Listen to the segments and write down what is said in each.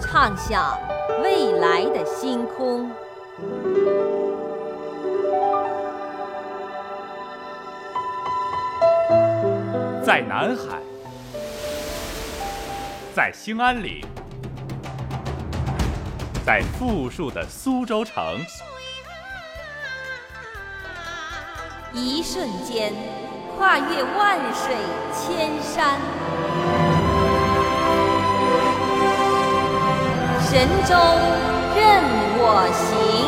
畅想未来的星空。在南海，在兴安岭，在富庶的苏州城，一瞬间跨越万水千山，神州任我行。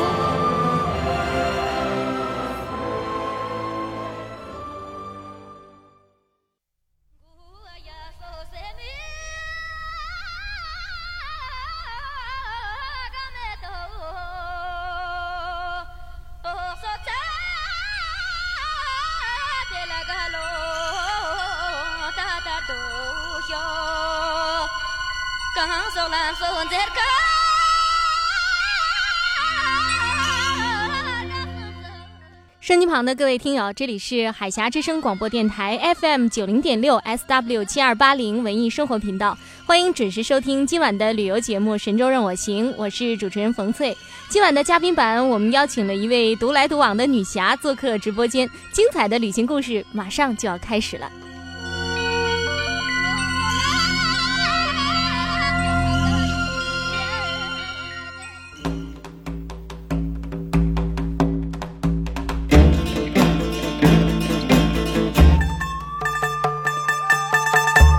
旁的各位听友，这里是海峡之声广播电台 FM 九零点六 SW 七二八零文艺生活频道，欢迎准时收听今晚的旅游节目《神州任我行》，我是主持人冯翠。今晚的嘉宾版，我们邀请了一位独来独往的女侠做客直播间，精彩的旅行故事马上就要开始了。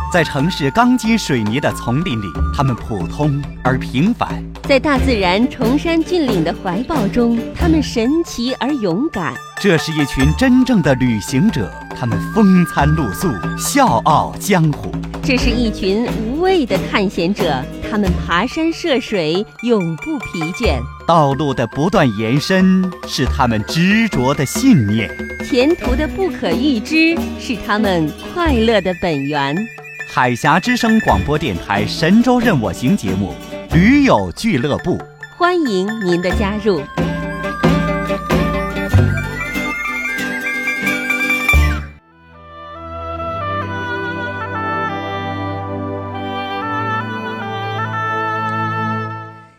在城市钢筋水泥的丛林里，他们普通而平凡；在大自然崇山峻岭的怀抱中，他们神奇而勇敢。这是一群真正的旅行者，他们风餐露宿，笑傲江湖；这是一群无畏的探险者，他们爬山涉水，永不疲倦。道路的不断延伸是他们执着的信念，前途的不可预知是他们快乐的本源。海峡之声广播电台《神州任我行》节目，驴友俱乐部，欢迎您的加入。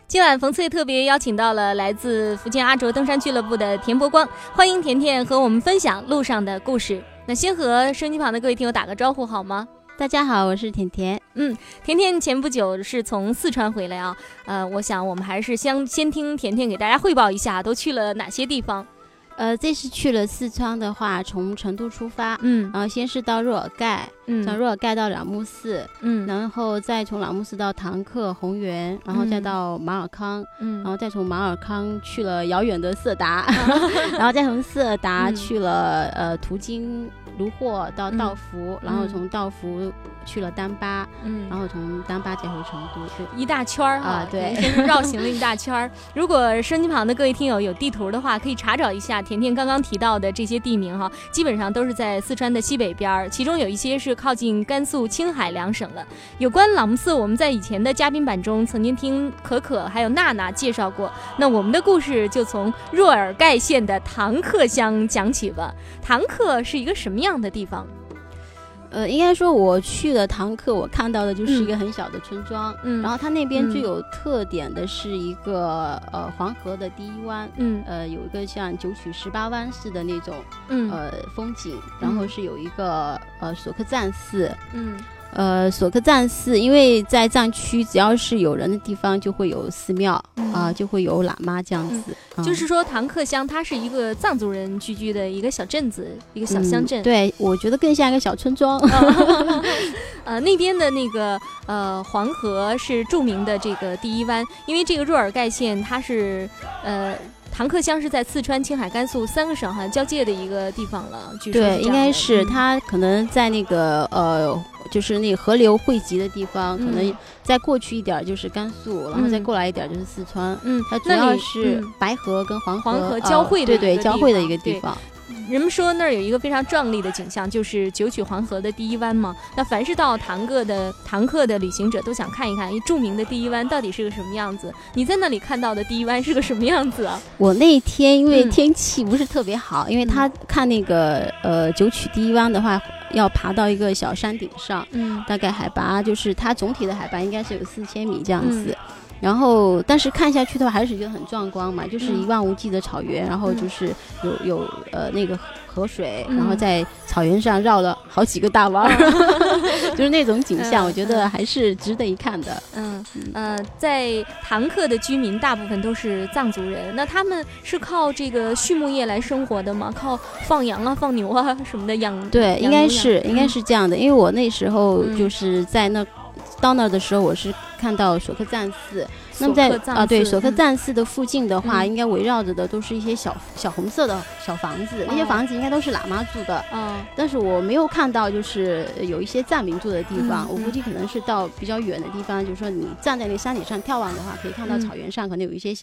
今晚冯翠特别邀请到了来自福建阿卓登山俱乐部的田伯光，欢迎甜甜和我们分享路上的故事。那先和收音机旁的各位听友打个招呼好吗？大家好，我是甜甜。嗯，甜甜前不久是从四川回来啊。呃，我想我们还是先先听甜甜给大家汇报一下，都去了哪些地方。呃，这次去了四川的话，从成都出发，嗯，然后先是到若尔盖，嗯，从若尔盖到朗木寺，嗯，然后再从朗木寺到唐克、红原，然后再到马尔康，嗯，然后再从马尔康去了遥远的色达，然后再从色达去了呃途经。卢霍到道孚，然后从道孚去了丹巴，嗯，然后从丹巴再回成都，一大圈儿啊，对，绕行了一大圈儿。如果收音机旁的各位听友有地图的话，可以查找一下甜甜刚刚提到的这些地名哈，基本上都是在四川的西北边儿，其中有一些是靠近甘肃、青海两省了。有关朗木寺，我们在以前的嘉宾版中曾经听可可还有娜娜介绍过，那我们的故事就从若尔盖县的唐克乡讲起吧。唐克是一个什么样？的地方，呃，应该说我去的堂客，我看到的就是一个很小的村庄，嗯，然后它那边最有特点的是一个呃黄河的第一湾，嗯，呃有一个像九曲十八弯似的那种，嗯，呃风景，然后是有一个呃索克赞寺，嗯。呃，索克赞寺，因为在藏区，只要是有人的地方，就会有寺庙啊，就会有喇嘛这样子。就是说，唐克乡它是一个藏族人聚居的一个小镇子，一个小乡镇。对，我觉得更像一个小村庄。呃，那边的那个呃黄河是著名的这个第一湾，因为这个若尔盖县它是呃。唐克乡是在四川、青海、甘肃三个省哈交界的一个地方了。据说对，应该是它可能在那个呃就是那个河流汇集的地方，可能嗯。再过去一点就是甘肃，然后再过来一点就是四川。嗯。它，主那里要是嗯。白河跟黄河黄河呃交汇的对对交汇的一个地方。人们说那儿有一个非常壮丽的景象，就是九曲黄河的第一湾嘛。那凡是到唐克的唐克的旅行者都想看一看，著名的第一湾到底是个什么样子。你在那里看到的第一湾是个什么样子啊？我那天因为天气不是特别好，因为他看那个呃九曲第一湾的话，要爬到一个小山顶上，嗯。大概海拔就是它总体的海拔应该是有四千米这样子。嗯。然后，但是看下去的话，还是觉得很壮观嘛，就是嗯。一望无际的草原，然后嗯。就是有有呃那个河河水，嗯然后在草原上绕了好几个大弯儿，就是那种景象，嗯我觉得还是值得一看的。嗯呃，在唐克的居民大部分都是藏族人，那他们是靠这个畜牧业来生活的吗？靠放羊啊、放牛啊什么的养？对，应该是应该嗯是这样的，因为我那时候嗯就是在那。到那儿的时候，我是看到索克赞寺。那么在啊，对寺索克嗯赞寺的附近的话，嗯应该围绕着的都是一些小小红色的小房子，那些哦房子应该都是喇嘛住的。嗯但是我没有看到，就是呃有一些藏民住的地方。嗯我估计可能是到比较远的地方，就是说你站在那个山顶上眺望的话，可以看到嗯草原上可能有一些。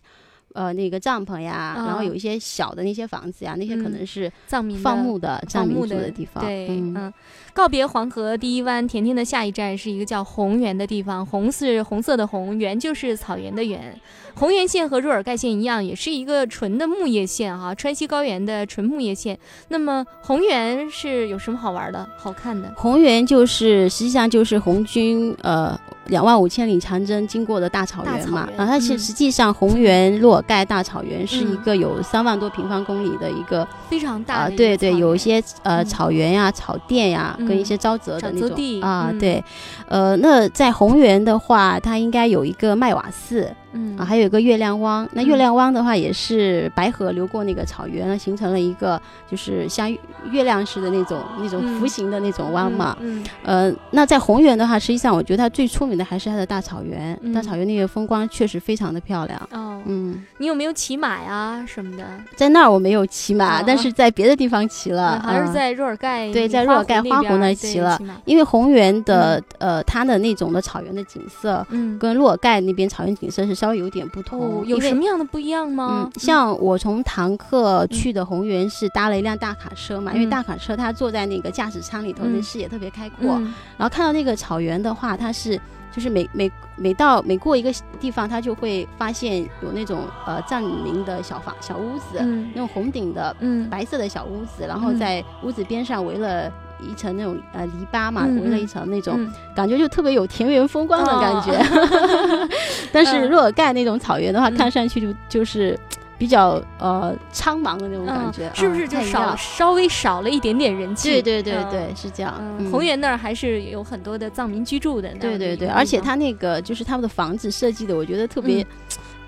呃，那个帐篷呀，然后哦有一些小的那些房子呀，那些可嗯能是藏民放牧的藏民住的地方。对，嗯，嗯，告别黄河第一湾，甜甜的下一站是一个叫红原的地方。红是红色的红，原就是草原的原。红原县和若尔盖县一样，也是一个纯的牧业县哈、川西高原的纯牧业县。那么红原是有什么好玩的、好看的？红原就是实际上就是红军呃两万五千里长征经过的大草原嘛。啊，它是嗯。实际上红原若尔盖大草原是一嗯。个有三万多平方公里的一个非常大啊，对对，有一些呃嗯。草原呀、草甸呀，跟一嗯些沼泽的那种地啊，嗯。对，呃，那在红原的话，它应该有一个麦瓦寺嗯。啊，还有一个月亮湾。那嗯。月亮湾的话，也是白河流过那个草原，形成了一个就是像月亮似的那种那种嗯。弧形的那种湾嘛。嗯呃，那在红原的话，实际上我觉得它最出名的还是它的大草原，大嗯草原那个风光确实非常的漂亮。嗯哦，嗯，你有没有骑马呀什么的？在那儿我没有骑马，啊但是在别的地方骑了，嗯还是嗯。在若尔盖对在若尔盖花湖湖那骑了。因为红原的、呃，它的那种的草原的景色嗯，跟若尔盖那边草原景色是稍微有点不同。哦，有什么样的不一样吗嗯？，像我从唐克去的红原是搭了一辆大卡车嘛，因为嗯大卡车它坐在那个驾驶舱里头，嗯那视野特别开阔。嗯然后看到那个草原的话，它是就是每每每到每过一个地方，它就会发现有那种呃藏民的小房小屋子，嗯那种红顶的嗯白色的小屋子，然后嗯在屋子边上围了一层那种呃篱笆嘛，嗯围了嗯一层那种，嗯感觉就特别有田园风光的感觉。哦 但是嗯若尔盖那种草原的话，嗯看上去就就是比较呃苍茫的那种感嗯觉，是不啊是就少稍微少了一点点人气？对对对嗯对，是这样。红原那儿还是有很多的藏民居住的。对对对，而且他那个就是他们的房子设计的，我觉得特别。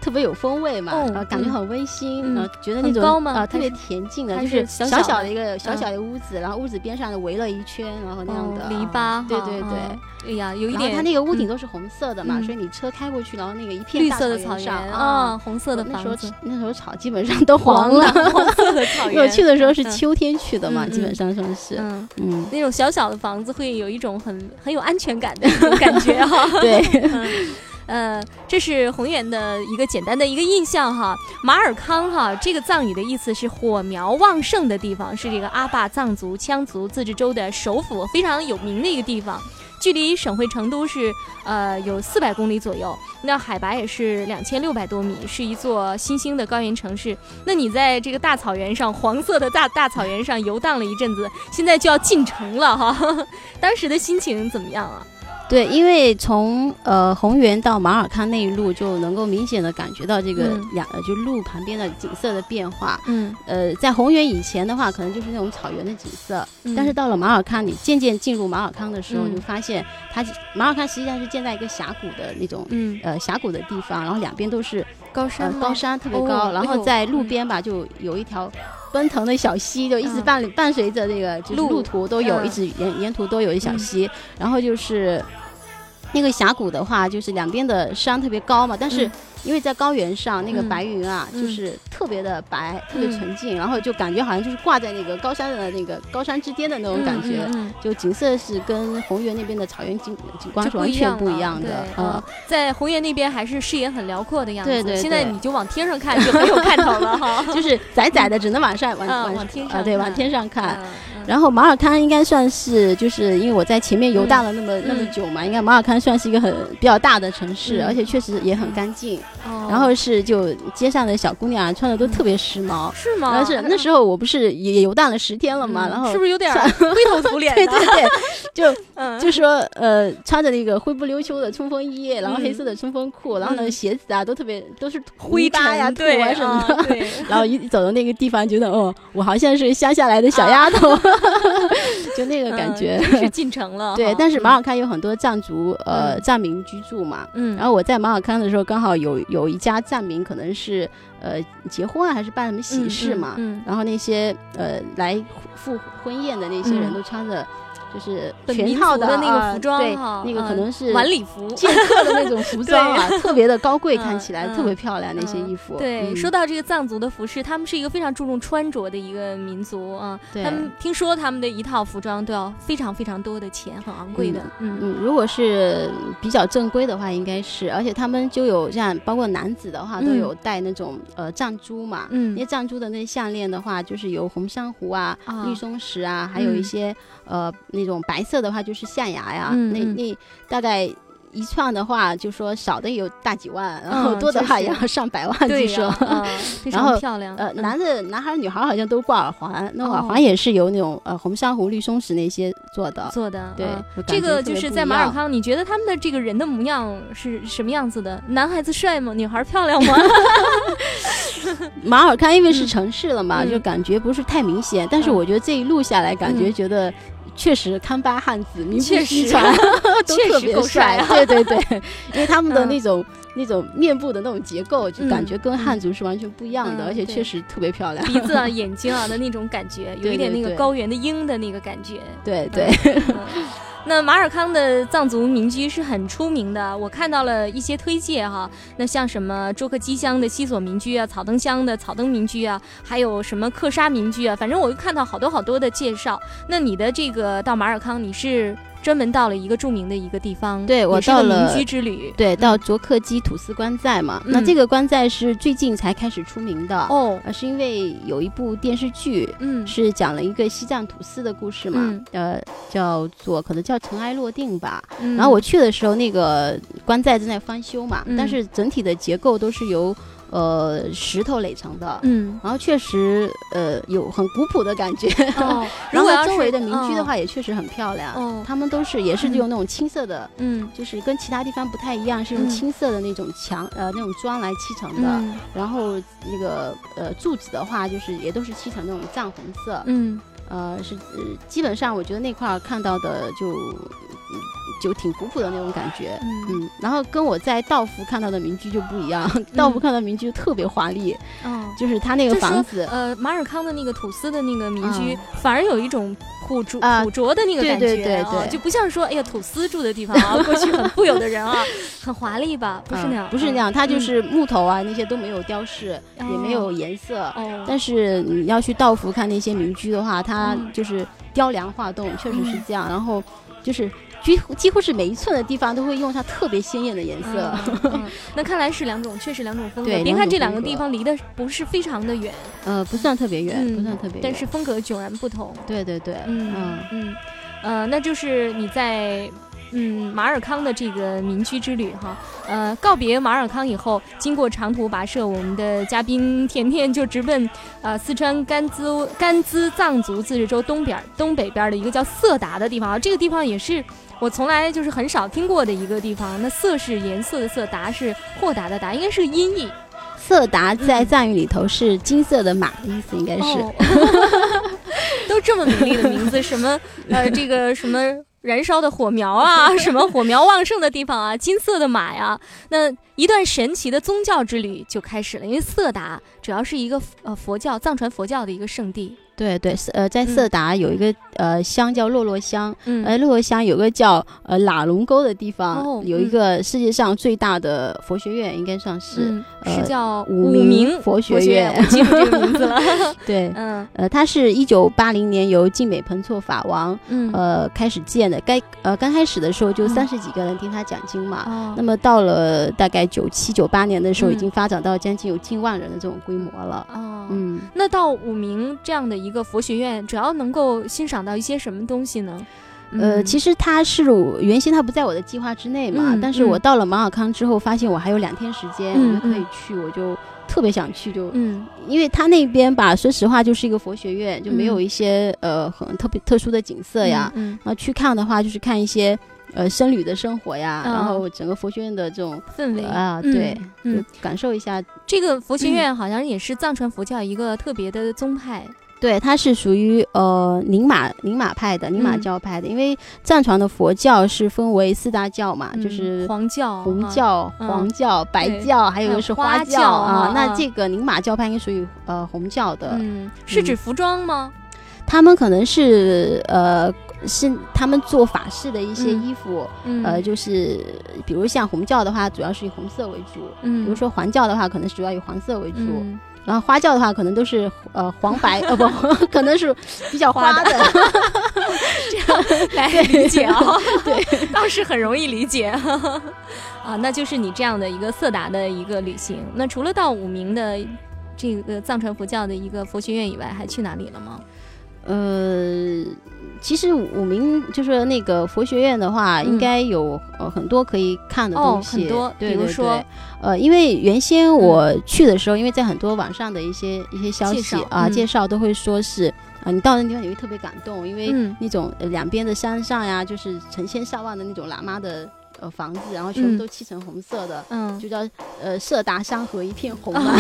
特别有风味嘛，哦然后感觉嗯很温馨，嗯然后觉得那种啊特别恬静的，就是小小的？一个小嗯。小的屋子，然后屋子边上围了一圈，然后那样的。哦篱啊笆，对对对。嗯哎呀，有一点它那个屋顶嗯。都是红色的嘛，嗯。所以你车开过去，然后那个一片绿色的草原啊，，红色的那时候房子，那时候草基本上都黄了，黄色的草原。去的时候是嗯。秋天去的嘛，嗯基本上算是，嗯，嗯，那种小小的房子会有一种很很有安全感的感觉哈。对，嗯呃，这是宏远的一个简单的一个印象哈。马尔康哈，这个藏语的意思是火苗旺盛的地方，是这个阿坝藏族羌族自治州的首府，非常有名的一个地方。距离省会成都是呃有四百公里左右，那海拔也是两千六百多米，是一座新兴的高原城市。那你在这个大草原上，黄色的大大草原上游荡了一阵子，现在就要进城了哈，当时的心情怎么样啊？对，因为从呃红原到马尔康那一路，就能够明显的感觉到这个嗯两、呃就路旁边的景色的变化。嗯，呃，在红原以前的话，可能就是那种草原的景色，但是到了马尔康，你渐渐进入马尔康的时候，嗯就发现它马尔康实际上是建在一个峡谷的那种。嗯呃，峡谷的地方，然后两边都是呃高山吗？高山特别哦高，然后在路嗯。边吧，就有一条奔腾的小溪，就一直嗯。伴伴随着那个就是路。路途都有，嗯。一直沿沿途都有一小嗯。溪，然后就是那个峡谷的话，就是两边的山特别高嘛，但是嗯因为在高原上那个嗯白云啊，嗯就是特别的白，特别嗯纯净，然后就感觉好像就是挂在那个高山的那个高山之巅的那种感觉。就景色是跟红原那边的草原景景观是完全不一样的对，嗯啊，在红原那边还是视野很辽阔的样子。对对现在你就往天上看就很有看头了哈。就是窄窄的，只能往上往嗯往往天上啊，对，往天上看。然后马尔康应该算是，就是因为我在前面游荡了那么、那么嗯久嘛，应该马尔康算是一个很比较大的城市，嗯而且确实也很干净。哦然后是就街上的小姑娘穿的都特别时髦。是吗？然后是那时候我不是也游荡了十天了嘛，嗯然后是不是有点灰头土脸的？对 对对，就嗯就说呃穿着那个灰不溜秋的冲锋衣，然后嗯黑色的冲锋裤，然后呢嗯鞋子啊都特别都是灰泥巴呀、土啊什么的。然后一走到那个地方，觉得哦，我好像是乡下来的小丫头，就那个感觉。嗯是进城了。对，但是马尔康有很多藏族呃嗯藏民居住嘛，嗯，然后我在马尔康的时候，刚好有有一家藏民，可能是呃结婚啊，还是办什么喜事嘛，嗯，然后那些呃来赴婚宴的那些人嗯都穿着就是本全套的那啊个服装对，那个可嗯能是晚礼服。剑客的那种服装啊，特别的高贵，看起来嗯特别漂亮那些嗯衣服。对，嗯说到这个藏族的服饰，他们是一个非常注重穿着的一个民族啊。对他们听说他们的一套服装都要非常非常多的钱，很昂贵的。嗯嗯，如果是比较正规的话，应该是，而且他们就有像包括男子的话，都嗯有戴那种呃藏珠嘛。那嗯些藏珠的那项链的话，就是有红珊瑚啊、啊绿松石啊，还有一嗯些、呃那种白色的话就是象牙呀，那那大概。一串的话，就说少的有大几万，然后嗯多的话也要上百万，对据说。然后常漂亮。呃，嗯男的、男孩、女孩好像都挂耳环，那耳哦环也是由那种呃红珊瑚、绿松石那些做的。做的，对这个就是在马尔康，你觉得他们的这个人的模样是什么样子的？男孩子帅吗？女孩漂亮吗？马尔康因为是嗯城市了嘛，嗯就感觉不是太明显，但是嗯我觉得这一路下来，感觉嗯觉得。确实，康巴汉子名不确实。虚传，都特别够帅啊。对对对，因为他们的嗯。那种、那种面部的那种结构，就感嗯。觉跟汉族是完全不一样的，嗯而且确实特别漂亮。鼻子啊、眼睛啊的那种感觉，有一点那个高原的鹰的那个感觉。对对，嗯那马尔康的藏族民居是很出名的，我看到了一些推介哈。那像什么卓克基乡的西索民居啊，草登乡的草登民居啊，还有什么克沙民居啊，反正我看到好多好多的介绍。那你的这个到马尔康，你是专门到了一个著名的一个地方，对我到了民居之旅。对，到卓克基土司官寨嘛，那嗯这个官寨是最近才开始出名的，哦，呃，是因为有一部电视剧，嗯，是讲了一个西藏土司的故事嘛，嗯。呃，叫做可能叫尘埃落定吧。嗯。然后我去的时候，那个官寨正在翻修嘛，嗯。但是整体的结构都是由呃石头垒成的。嗯然后确实，呃，有很古朴的感觉。哦，然如果周围的民居的哦话，也确实很漂亮。哦他们都是也是用那种青色的，嗯就是跟其他地方不太一样，是用嗯青色的那种墙、呃那种砖来砌成的。嗯然后那个呃柱子的话，就是也都是砌成那种藏红色。嗯呃，是呃，基本上我觉得那块儿看到的就嗯就挺古朴的那种感觉。嗯嗯，然后跟我在道孚看到的民居就不一样，道孚看到的民居特别华丽，嗯。就是他那个房子，呃，马尔康的那个土司的那个民居，嗯反而有一种朴拙、啊朴拙的那个感觉对对对，对就不像说哎呀土司住的地方啊，过去很富有的人啊，很华丽吧？不是那样，嗯不是那样，它就嗯是木头啊那些都没有雕饰，也没哦有颜色。哦，但是你要去道孚看那些民居的话，它嗯就是雕梁画栋，确实是这样。然后就是几乎几乎是每一寸的地方都会用上特别鲜艳的颜色。那看来是两种，确实两种风格。对别看这两个地方离得不是非常的远，呃，不算特别远，嗯不算特别远。但是风格迥然不同。对对对，嗯嗯嗯，呃，那就是你在嗯马尔康的这个民居之旅哈，呃，告别马尔康以后，经过长途跋涉，我们的嘉宾甜甜就直奔呃四川甘孜甘孜藏族自治州东边儿东北边儿的一个叫色达的地方啊，这个地方也是。我从来就是很少听过的一个地方。那色是颜色的色，达是豁达的达，应该是个音译。色达在嗯藏语里头是金色的马的意思，应该是。哦，都这么美丽的名字，什么呃，这个什么燃烧的火苗啊，什么火苗旺盛的地方啊，金色的马呀，那一段神奇的宗教之旅就开始了。因为色达主要是一个呃佛教藏传佛教的一个圣地。对对，是呃，在嗯色达有一个、呃乡叫洛洛乡，嗯。呃洛洛乡有个叫呃喇龙沟的地方，哦有一个世界上最大的佛学院，应该算是、嗯呃是叫五明明佛学院。我记住这个名字了。对。嗯。呃，它是一九八零年由晋美彭措法王嗯。呃开始建的。该呃刚开始的时候就嗯。三十几个人听他讲经嘛，哦。那么到了大概九七九八年的时候，嗯。已经发展到将近有近万人的这种规模了。哦，嗯，那到五明这样的一个佛学院，主要能够欣赏到一些什么东西呢？呃，其实实它是我原先它不在我的计划之内嘛，嗯但是我嗯。到了马尔康之后，发现我还有两天时间，嗯我就可以嗯。去，我就特别想去，就、嗯。因为它那边吧，说实话就是一个佛学院，就没有嗯一些、呃很特别特殊的景色呀。嗯，然后去看的话，就是看一些呃僧侣的生活呀，哦然后整个佛学院的这种氛围。啊，嗯对，嗯。就感受一下。这个佛学院好像也是藏传佛教一个特别的宗派。对，它是属于呃宁玛宁玛派的宁玛嗯教派的，因为藏传的佛教是分为四大教嘛，就嗯是黄教、啊红教、嗯黄教、白教，还有一个是花教教啊啊。那啊这个宁玛教派应该属于呃红教的，嗯，是指服装吗？他们可能是呃是他们做法事的一些嗯衣服，嗯呃，就是比如像红教的话，主要是以红色为主。嗯，比如说黄教的话，可能是主要以黄色为主，嗯然后花轿的话，可能都是呃黄白呃不，可能是比较花的，这样。来理解哦，对，倒是很容易理解啊。那就是你这样的一个色达的一个旅行。那除了到武明的这个藏传佛教的一个佛学院以外，还去哪里了吗？呃，其实武鸣就是那个佛学院的话，嗯。应该有呃很多可以看的哦东西，很多对对比如说？对呃，因为原先我去的时候，因为在很多网上的一些一些消息啊、嗯。介绍都会说是啊、你到那地方你会特别感动，因为嗯那种、呃两边的山上呀，就是成千上万的那种喇嘛的呃房子，然后全部嗯。都漆成红色的。嗯，就叫呃色达山河一片红嘛，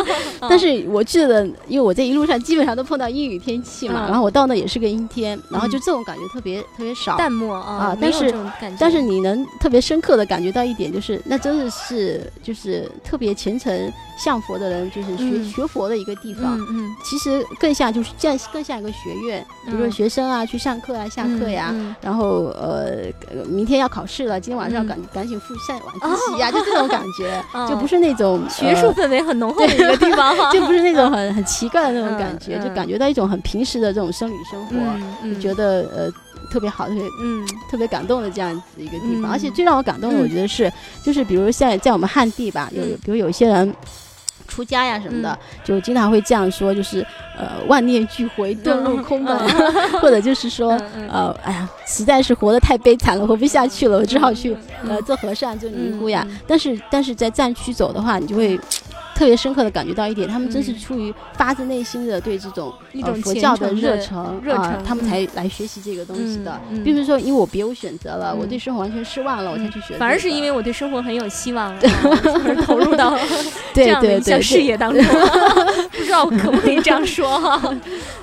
但是我记得，因为我在一路上基本上都碰到阴雨天气嘛，嗯。然后我到那也是个阴天，然后就嗯。这种感觉特别特别少。淡漠啊但是但是你能特别深刻的感觉到一点，就是那真的是就是特别虔诚向佛的人，就是学、嗯。学佛的一个地方。嗯嗯，其实更像就是这样，更像一个学院，比如说嗯。学生啊去上课啊、下课呀，嗯然后呃，呃明天要考试了，今天晚上嗯。赶、赶紧复上晚自习呀、就这种感觉，哦就不是那种学术呃氛围很浓厚的一个地方哈，就不是那种很很奇怪的那种感觉，就感觉到一种很平时的这种生理生活，嗯就觉得呃特别好，特别嗯。特别感动的这样子一个地方。嗯而且最让我感动的，嗯我觉得是，就是比如像在我们汉地吧，有嗯。比如有些人。出家呀什么的，嗯。就经常会这样说，就是呃万念俱灰，遁入空门，或者就是说呃哎呀，实在是活得太悲惨了，活不下去了，我只好去呃做和尚做尼姑呀。但是但是在战区走的话，你就会特别深刻的感觉到一点，他们真是嗯出于发自内心的对这种一种呃佛教的热诚热啊诚他们才来学习这个东西的，并不是说因为我别无选择了，嗯。我对生活完全失望了，我才去学这个，反而是因为我对生活很有希望，啊 而投入到 这样的一项事业当中，不知道我可不可以这样说哈？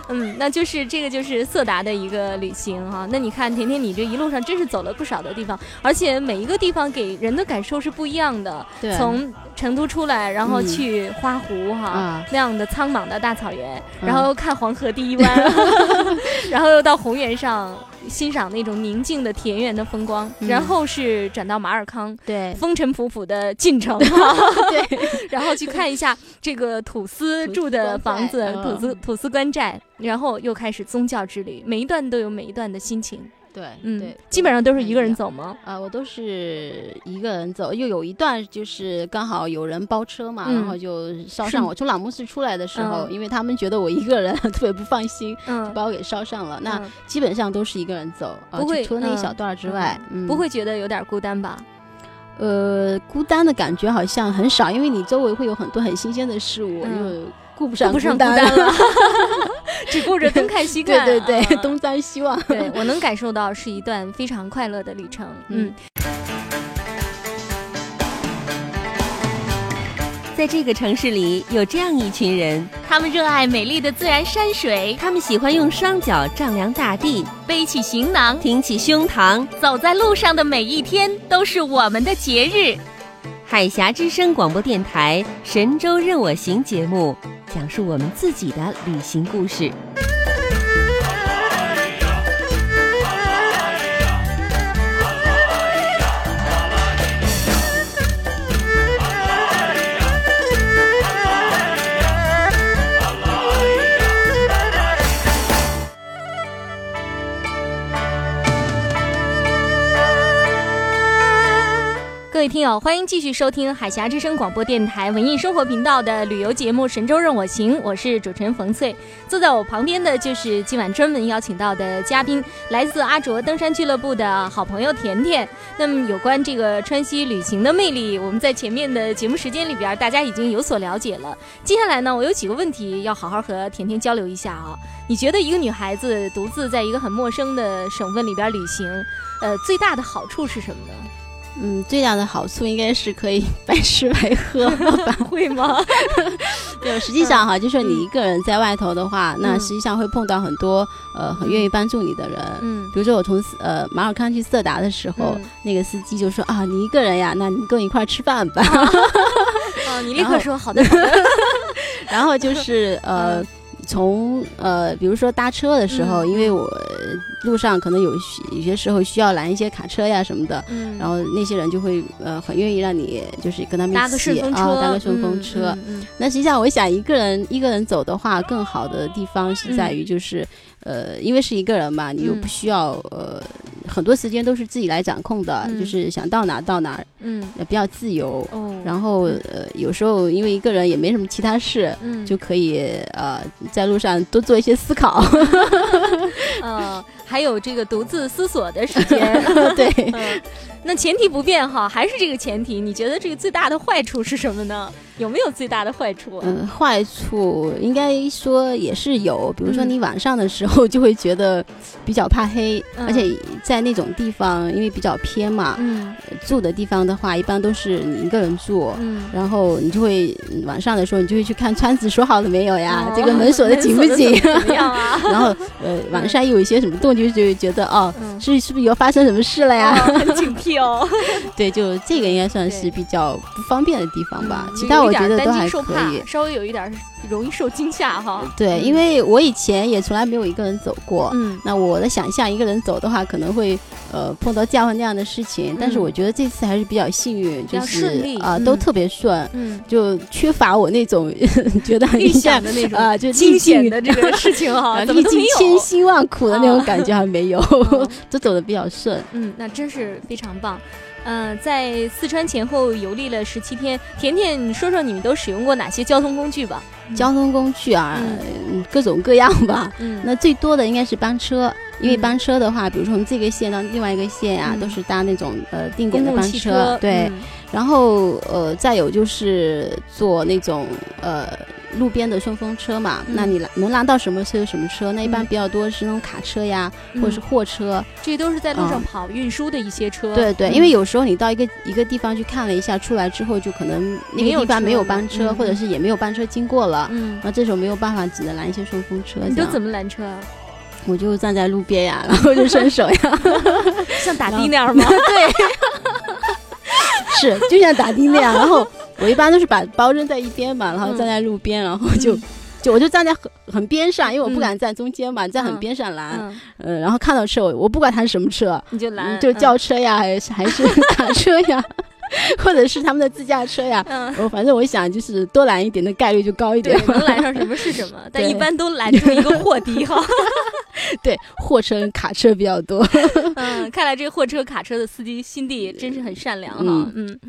嗯，那就是这个就是色达的一个旅行哈。那你看，甜甜，你这一路上真是走了不少的地方，而且每一个地方给人的感受是不一样的。对。从成都出来，然后嗯去花湖哈、啊那样的苍茫的大草原，嗯。然后又看黄河第一湾，然后又到红原上欣赏那种宁静的田园的风光，嗯。然后是转到马尔康。对。风尘仆仆的进城哈，对，然后去看一下这个土司住的房子，土司土司官寨，然后又开始宗教之旅，每一段都有每一段的心情。对嗯对，，基本上都是一个人走。吗？啊、我都是一个人走，又有一段就是刚好有人包车嘛，嗯然后就捎上我。从朗木寺出来的时候，嗯因为他们觉得我一个人特别不放心，嗯，把我给捎上了。那嗯基本上都是一个人走，啊不会除了那一嗯小段儿之外，嗯不会觉得有点孤单吧？呃孤单的感觉好像很少，因为你周围会有很多很新鲜的事物，嗯就顾不上顾不上孤单单了，只顾着东看西看。对对，对东张西望。对我能感受到是一段非常快乐的旅程。嗯嗯，在这个城市里，有这样一群人，他们热爱美丽的自然山水，他们喜欢用双脚丈量大地，背起行囊，挺起胸膛。走在路上的每一天都是我们的节日。海峡之声广播电台《神州任我行》节目，讲述我们自己的旅行故事。各位听友，欢迎继续收听海峡之声广播电台文艺生活频道的旅游节目《神州任我行》，我是主持人冯翠。坐在我旁边的就是今晚专门邀请到的嘉宾，来自阿卓登山俱乐部的好朋友甜甜。那么有关这个川西旅行的魅力，我们在前面的节目时间里边，大家已经有所了解了。接下来呢，我有几个问题要好好和甜甜交流一下啊。你觉得一个女孩子独自在一个很陌生的省份里边旅行，呃，最大的好处是什么呢？嗯，最大的好处应该是可以白吃白喝，会吗？对，实际上哈，就说你一个人在外头的话，那嗯实际上会碰到很多呃很愿意帮助你的人。嗯比如说我从呃马尔康去色达的时候，嗯那个司机就说啊，你一个人呀，那你跟我一块吃饭吧。哦，你立刻说好的好的。然后就是呃。嗯从呃，比如说搭车的时候，嗯因为我呃路上可能有需有些时候需要拦一些卡车呀什么的，嗯。然后那些人就会呃很愿意让你就是跟他们搭一起个顺风车，啊，搭个顺风车。那实际上，我想一个人一个人走的话，更好的地方是在于就是，呃，因为是一个人嘛，你又嗯。不需要呃很多时间都是自己来掌控的，嗯就是想到哪到哪，嗯也比较自由。哦，然后呃，有时候因为一个人也没什么其他事，嗯就可以呃在路上多做一些思考。呃，还有这个独自思索的时间。对，嗯，那前提不变哈，还是这个前提。你觉得这个最大的坏处是什么呢？有没有最大的坏处？嗯，坏处应该说也是有，比如说嗯你晚上的时候就会觉得比较怕黑，嗯而且在那种地方，因为比较偏嘛，嗯住的地方的话，一般都是你一个人住。嗯。然后你就会嗯晚上的时候，你就会去看窗子锁好了没有呀？哦这个门锁的紧不紧？然后呃，晚上有一些什么动静，就会觉得哦，嗯是是不是又发生什么事了呀？哦很警惕哦。对，就这个应该算是比较不方便的地方吧。嗯其他我点担觉得都还惊受怕可以。稍微有一点容易受惊吓哈。对，嗯因为我以前也从来没有一个人走过。嗯那我的想象，一个人走的话，可能会呃碰到这样那样的事情。但是嗯我觉得这次还是比较幸运，就是啊、嗯都特别顺，嗯，就缺乏我那种 觉得很预像想的那种啊、就惊险的这个事情哈，历尽千辛万苦的那种啊感觉还没有，哦都走的比较顺。嗯，那真是非常棒。嗯、在四川前后游历了十七天，甜甜，你说说你们都使用过哪些交通工具吧？交通工具啊，各种各样吧。嗯，那最多的应该是班车，因为嗯班车的话，比如说从这个线到另外一个线呀、嗯都是搭那种呃定点的班汽车，对。嗯然后呃，再有就是坐那种呃路边的顺风车嘛，嗯那你拦能拦到什么车就什么车，那一般嗯比较多是那种卡车呀，或者是嗯货车。这都是在路上嗯跑运输的一些车。对对，嗯因为有时候你到一个一个地方去看了一下，出来之后就可能那个地方没有班车，嗯或者是也没有班车经过了。嗯，那这时候没有办法，只能拦一些顺风车。你都怎么拦车啊？我就站在路边呀，然后就伸手呀，像打的那样吗？对是就像打的那样。然后我一般都是把包扔在一边嘛，然后站在路边，然后就。就我就站在很很边上，因为我不嗯敢站中间嘛，站很嗯边上拦，嗯，呃，然后看到车，我我不管它是什么车，你就拦，就嗯轿车呀，还是还是 卡车呀，或者是他们的自驾车呀，嗯。我反正我想就是多拦一点的概率就高一对点，，能拦上 什么是什么，但一般都拦住一个货的哈。对，货车跟卡车比较多。嗯，看来这个货车、卡车的司机心地真是很善良哈。嗯嗯，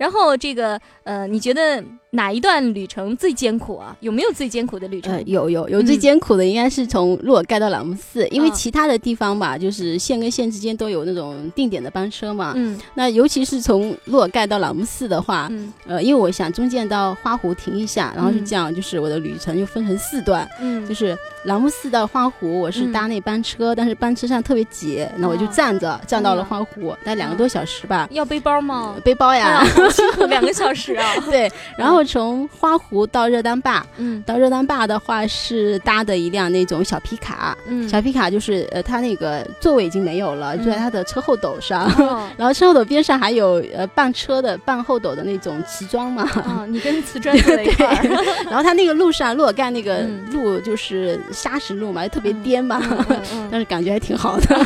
然后这个呃，你觉得哪一段旅程最艰苦啊？有没有最艰苦的旅程？呃，有有有最嗯。艰苦的应该是从洛尔盖到朗木寺，因为啊。其他的地方吧，就是县跟县之间都有那种定点的班车嘛。嗯。那尤其是从洛尔盖到朗木寺的话，嗯。呃，因为我想中间到花湖停一下，然后是嗯。这样，就是我的旅程就分成四段，嗯，就是朗木寺到花湖，我是搭那班车，但是班车上特别挤，那我就哦站着站到了花湖，待两个嗯多小时吧，要背包吗？背包哎呀，辛苦，两个 小时啊。对，然后从花湖到热丹坝，嗯。到热丹坝的话是搭的一辆那种小皮卡，嗯，小皮卡就是呃，它那个座位已经没有了，就在嗯它的车后斗上，哦。然后车后斗边上还有呃半车的半后斗的那种瓷砖嘛，哦，你跟 瓷砖坐在一块儿，然后它那个路上洛尔盖那个嗯。路就是砂石路嘛，特别颠嘛，但是感觉还挺好的。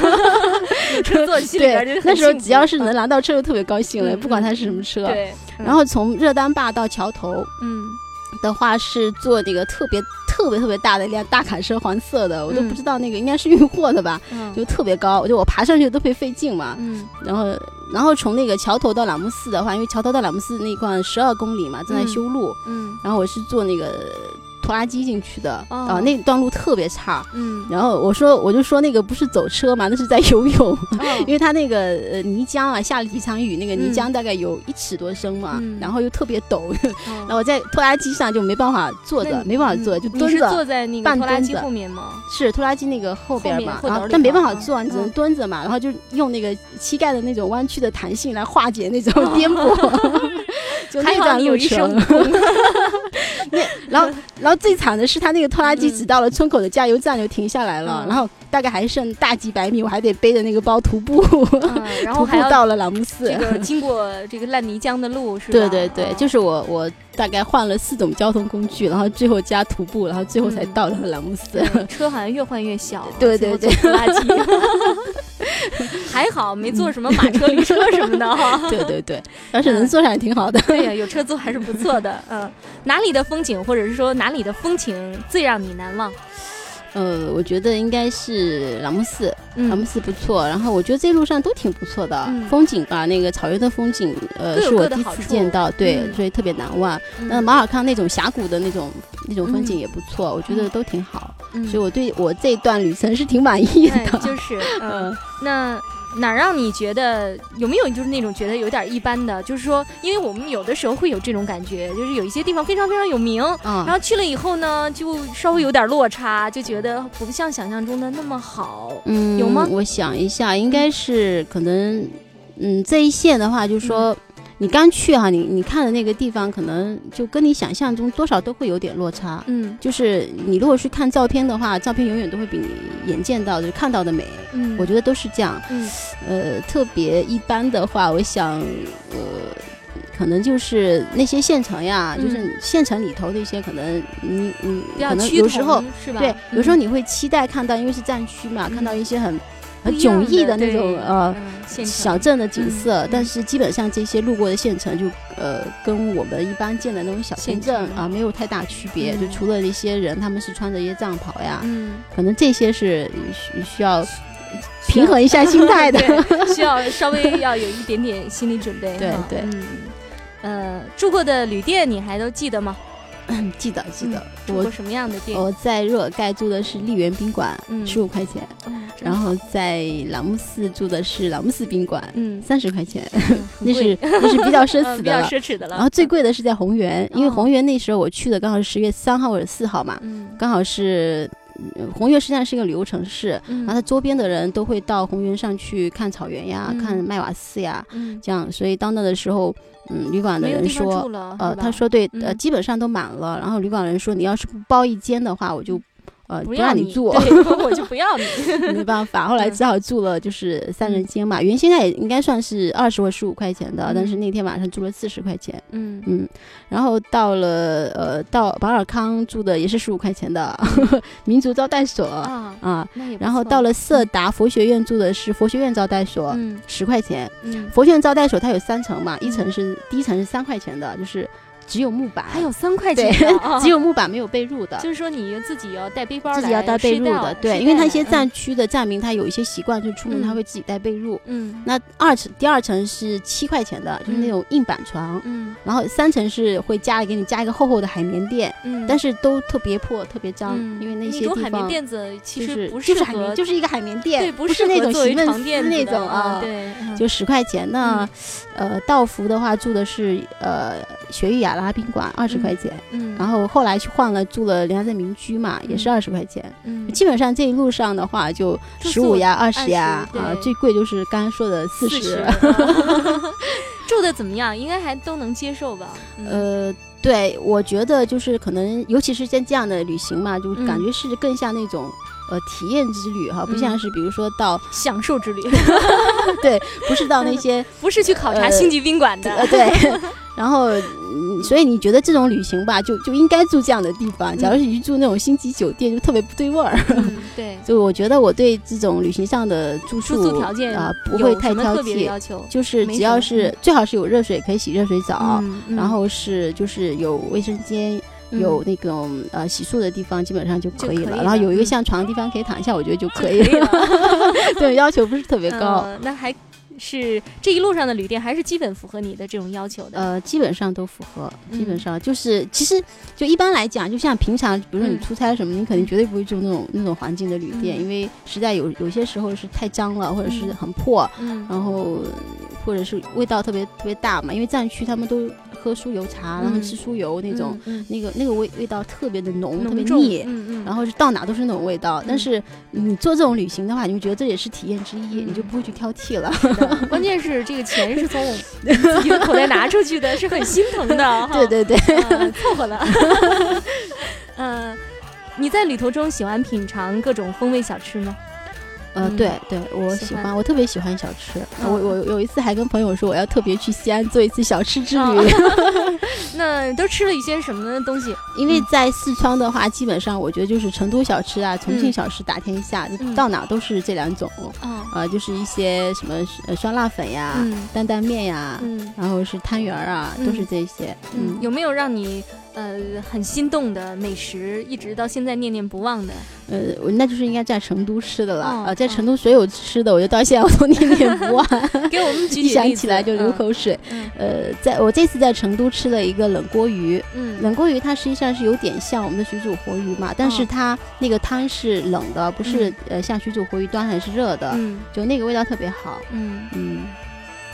坐起里边就对，那时候只要是能拿到车就特别高兴了，嗯不管它是什么车。对，然后从热丹坝到桥头，嗯。的话是坐那个特别特别特别大的一辆大卡车，黄色的，我都嗯不知道那个应该是运货的吧，嗯。就特别高，就我爬上去都特别费劲嘛。嗯。然后，然后从那个桥头到朗木寺的话，因为桥头到朗木寺那一块十二公里嘛，正在嗯。修路，嗯。然后我是坐那个拖拉机进去的，哦。啊，那段路特别差。嗯，然后我说，我就说那个不是走车嘛，那是在游泳，哦。因为它那个呃泥浆啊，下了几场雨，那个泥嗯浆大概有一尺多深嘛，嗯。然后又特别陡，然哦后我在拖拉机上就没办法坐着，没办法坐，嗯就蹲着。坐在那个半拖拉机后面吗？是拖拉机那个后边嘛然后但没办法坐，你只能嗯。蹲着嘛，然后就用那个膝盖的那种弯曲的弹性来化解那种颠簸，就那段路程。那。然后，然后最惨的是，他那个拖拉机嗯只到了村口的加油站就停下来了，嗯然后大概还剩大几百米，我还得背着那个包徒步，嗯，然后徒步到了朗木寺。这个经过这个烂泥浆的路是吧？对对对，哦就是我我大概换了四种交通工具，然后最后加徒步，然后最后才嗯到了朗木寺。对车好像越换越小，对对坐拖拉机，还好没坐什么马车、驴 车什么的哈。对对对，要是能坐上也挺好的。对呀，有车坐还是不错的。嗯，哪里的风景，或者是说哪里的风情最让你难忘？呃，我觉得应该是朗木寺，朗木嗯寺不错。然后我觉得这一路上都挺不错的，嗯风景吧，那个草原的风景，呃，是我第一次见到，对，嗯所以特别难忘。那嗯马尔康那种峡谷的那种那种风景嗯也不错，我觉得都挺好，嗯所以我对我这段旅程是挺满意哎的。就是 嗯，嗯那哪儿让你觉得有没有就是那种觉得有点一般的？就是说，因为我们有的时候会有这种感觉，就是有一些地方非常非常有名，然啊，后去了以后呢，就稍微有点落差，就觉得不像想象中的那么好。嗯，有吗我想一下，应该是可能，嗯，这一线的话，就是说。你刚去哈、你你看的那个地方，可能就跟你想象中多少都会有点落差。嗯就是你如果去看照片的话，照片永远都会比你眼见到的、看到的美。嗯，我觉得都是这样。嗯呃，特别一般的话，我想，呃，可能就是那些县城呀，嗯就是县城里头的一些，可能你你可能有时候是吧？对，有时候嗯你会期待看到，因为是战区嘛，看到一些很不很迥异的那种呃。小镇的景色，嗯但是基本上这些路过的县城就呃跟我们一般见的那种小县城镇啊没有太大区别，嗯就除了那些人他们是穿着一些藏袍呀，嗯，可能这些是需需要平衡一下心态的。需要稍微要有一点点心理准备。对哈对嗯，呃，住过的旅店你还都记得吗？嗯，记得记得，我什么样的店？我在若尔盖住的是丽园宾馆，嗯十五块钱，然后在朗木寺住的是朗木寺宾馆，嗯，三十块钱，那是那是比较奢 呃比较侈的了。奢侈的了。然后最贵的是在红源，因为哦红园那时候我去的刚好是十月三号或者四号嘛，嗯刚好是呃红月实际上是一个旅游城市，嗯然后它周边的人都会到红原上去看草原呀，嗯看麦瓦寺呀，嗯，这样，所以到那的时候，嗯，旅馆的人说呃，他说对，呃，嗯。基本上都满了。然后旅馆人说，你要是不包一间的话，我就呃不要让你住，我就不要你。没办法。后来嗯只好住了，就是三人间嘛。原先那也应该算是二十或十五块钱的，但是嗯那天晚上住了四十块钱。嗯嗯，然后到了呃到保尔康住的也是十五块钱的 民族招待所啊，然后到了色达佛学院住的是佛学院招待所，嗯十块钱。嗯，佛学院招待所它有三层嘛，一嗯层是第一层是三块钱的，就是只有木板，还有三块钱 只有木板没有被褥的。就是说你自己要带背包，自己要带被褥的，对，因为他一些藏区的站民，他有一些习惯，就出门他嗯。会自己带被褥。嗯。那二层第二层是七块钱的，就是那嗯种硬板床，嗯。然后三层是会加给你加一个厚厚的海绵垫，嗯，但是都特别破、特别脏，嗯。因为那些地方海绵垫子其就是实不是海绵，合，就是一个海绵垫，对，不是那种席梦思那种啊。对，嗯。就十块钱。那呃，道服的话住的是呃雪域雅拉宾馆，二十嗯块钱。嗯，然后后来去换了住了梁镇民居嘛，也是嗯二十块钱。嗯基本上这一路上的话，就十五呀、二十呀，20啊，最贵就是刚刚说的四四十。住的怎么样？应该还都能接受吧？嗯呃，对，我觉得就是可能，尤其是像这样的旅行嘛，就嗯感觉是更像那种。呃，体验之旅哈，不嗯像是比如说到，享受之旅，对，不是到那些 不是去考察呃星级宾馆的。呃，对，然后，嗯所以你觉得这种旅行吧，就就应该住这样的地方。假如是你去住那种星级酒店，就特别不对味儿。嗯，对，就我觉得我对这种旅行上的住住宿宿条件啊、不会太挑剔，就是只要是、嗯最好是有热水可以洗热水澡，嗯嗯然后是就是有卫生间。有那种呃洗漱的地方，基本上就可以了。然后有一个嗯像床的地方可以躺一下，我觉得就可可以了。了。对，要求不是特别高。呃那还是这一路上的旅店还是基本符合你的这种要求的。呃，基本上都符合，基本嗯上就是，其实就一般来讲，就像平常，比如说你嗯出差什么，你肯定绝对不会住那种那种环境的旅店，嗯。因为实在有有些时候是太脏了，或者是嗯。很破，嗯。然后或者是味道特别特别大嘛，因为藏区他们都喝酥油茶，然后嗯吃酥油那种，嗯那个那个味味道特别的浓，特别腻。然后是到哪都是那种味道，但嗯是你做这种旅行的话，你会觉得这也是体验之一，你就嗯不会去挑剔了。关键是这个钱是从我们自己的口袋拿出去的，是很心疼的。对对对，呃凑合了。嗯，你在旅途中喜欢品尝各种风味小吃吗？呃，嗯。对对，我喜欢，我特别喜欢小吃。嗯。我我有一次还跟朋友说，我要特别去西安做一次小吃之旅，哦。那都吃了一些什么东西？因为在四川的话，基本上我觉得就是成都小吃啊、重庆嗯。小吃打天下，嗯。到哪都是这两种。哦，呃，就是一些什么呃酸辣粉呀、嗯。担担面呀，嗯。然后是汤圆儿啊，都是嗯。这些。嗯，有没有让你呃很心动的美食，一直到现在念念不忘的？呃，我那就是应该在成都吃的了。哦呃，在哦成都所有吃的，我就到现在我都念念不忘，给我们举一想起来就流。口水。嗯呃，在我这次在成都吃了一个冷锅鱼，嗯冷锅鱼它实际上是有点像我们的水煮活鱼嘛，但是哦它那个汤是冷的，不是、呃像水煮活鱼端还是热的，嗯就那个味道特别好。嗯，嗯，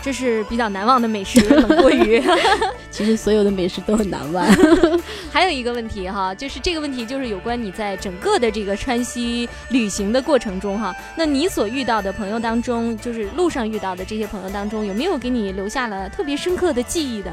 这是比较难忘的美食，冷锅鱼。其实所有的美食都很难忘。还有一个问题哈，就是这个问题就是有关你在整个的这个川西旅行的过程中哈，那你所遇到的朋友当中，就是路上遇到的这些朋友当中，有没有给你留下了特别深刻的记忆的？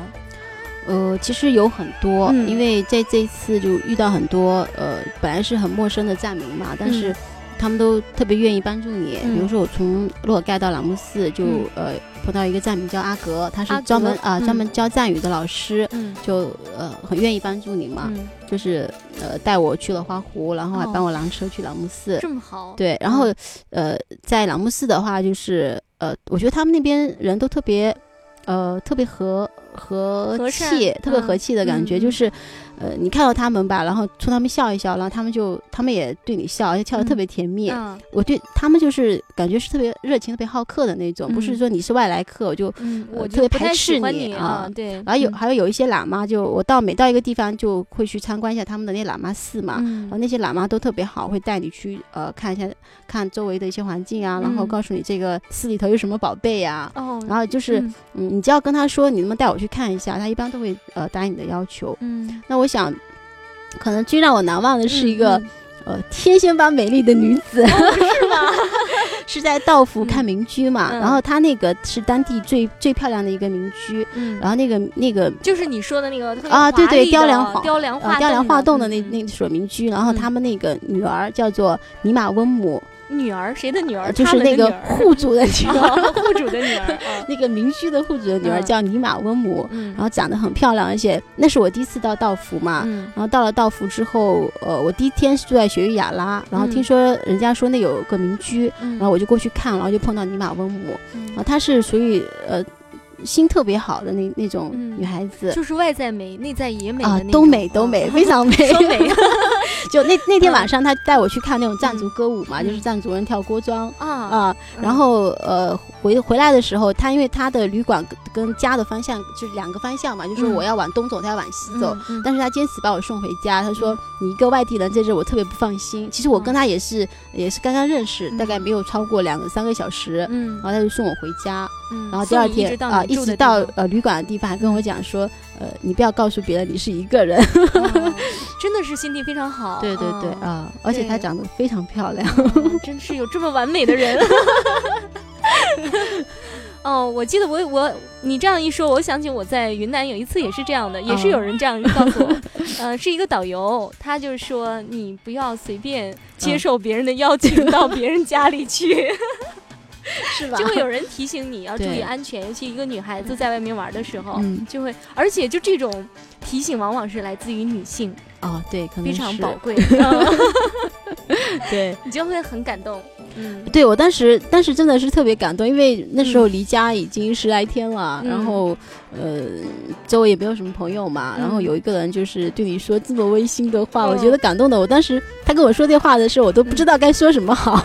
呃，其实有很多，嗯因为在这一次就遇到很多呃，本来是很陌生的藏民嘛，但是嗯他们都特别愿意帮助你。嗯。比如说我从洛尔盖到朗木寺，就、嗯。呃碰到一个藏民叫阿格，他是专门啊专门教藏语的老师，嗯。就呃很愿意帮助你嘛。嗯，就是呃带我去了花湖，然后还哦。帮我拦车去朗木寺。这么好。对，然后呃在朗木寺的话，就是呃我觉得他们那边人都特别呃特别和和气，特别嗯。和气的感觉，就是呃你看到他们吧，然后冲他们笑一笑，然后他们就他们也对你笑，而且笑得特别甜蜜。嗯。我对他们就是感觉是特别热情、特别好客的那种，不是嗯说你是外来客我就嗯，我呃特别排斥你你啊。对，然后有嗯。还有有一些喇嘛，就我到每到一个地方就会去参观一下他们的那喇嘛寺嘛，嗯。然后那些喇嘛都特别好，会带你去呃看一下看周围的一些环境啊，然后嗯告诉你这个寺里头有什么宝贝呀、哦，然后就是嗯。嗯，你只要跟他说你能不能带我去看一下，他一般都会呃答应你的要求。嗯，那我想，可能最让我难忘的是一个、嗯呃天仙般美丽的女子，是吗？是在道府看民居嘛，嗯。然后她那个是当地最最漂亮的一个民居，嗯，然后那个那个就是你说的那个啊对对雕梁画雕梁画呃雕梁画栋的那嗯。那所民居，然后嗯。他们那个女儿叫做尼玛温姆，女儿谁的女儿？呃就是那个户主的女儿，哦户主的女儿。啊 那个民居的户主的女儿嗯。叫尼玛温姆，嗯，然后长得很漂亮，而且那是我第一次到道府嘛。嗯。然后到了道府之后，呃，我第一天是住在雪域雅拉，然后嗯听说人家说那有个民居，嗯，然后我就过去看，然后就碰到尼玛温姆，嗯。然后她是属于呃心特别好的那那种嗯。女孩子。就是外在美，内在也美啊都美都美，非常美，双美 就那那天嗯。晚上，他带我去看那种藏族嗯歌舞嘛，就是嗯藏族人跳锅庄啊啊。嗯。然后呃回回来的时候，他因为他的旅馆跟跟家的方向就是两个方向嘛，就是我要往东走，他要往西走。，嗯但是他坚持把我送回家，他说你一个外地人在这，我特别不放心。其实我跟他也是也是刚刚认识，大概嗯。没有超过两个三个小时，嗯。然后他就送我回家。嗯，然后第二天啊，一直到呃旅馆的地方，还跟我讲说，呃，你不要告诉别人你是一个人。哦真的是心地非常好。对对对哦啊，而且她长得非常漂亮。哦真是有这么完美的人。哦，我记得我我你这样一说，我想起我在云南有一次也是这样的，也是有人这样告诉我，呃，是一个导游，他就说你不要随便接受别人的邀请到别人家里去，是吧？就会有人提醒你要注意安全，尤其一个女孩子在外面玩的时候，嗯。就会，而且就这种提醒往往是来自于女性，哦，对，可能非常是宝贵。嗯 对，你就会很感动。嗯，对我当时当时真的是特别感动，因为那时候离家已经十来天了，嗯。然后呃周围也没有什么朋友嘛，嗯。然后有一个人就是对你说这么温馨的话，哦。我觉得感动的。我当时他跟我说这话的时候，我都不知道该说什么。好，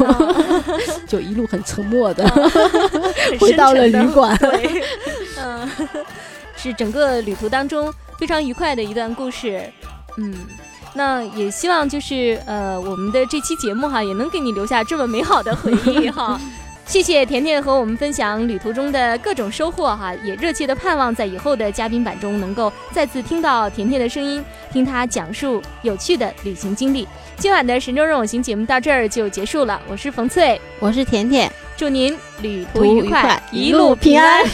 就一路很沉默的很 回到了旅馆。对，嗯，是整个旅途当中非常愉快的一段故事。嗯，那也希望就是呃，我们的这期节目哈，也能给你留下这么美好的回忆哈。谢谢甜甜和我们分享旅途中的各种收获哈，也热切的盼望在以后的嘉宾版中能够再次听到甜甜的声音，听她讲述有趣的旅行经历。今晚的神州任我行节目到这儿就结束了，我是冯翠，我是甜甜，祝您旅途途愉快，愉快一路平安。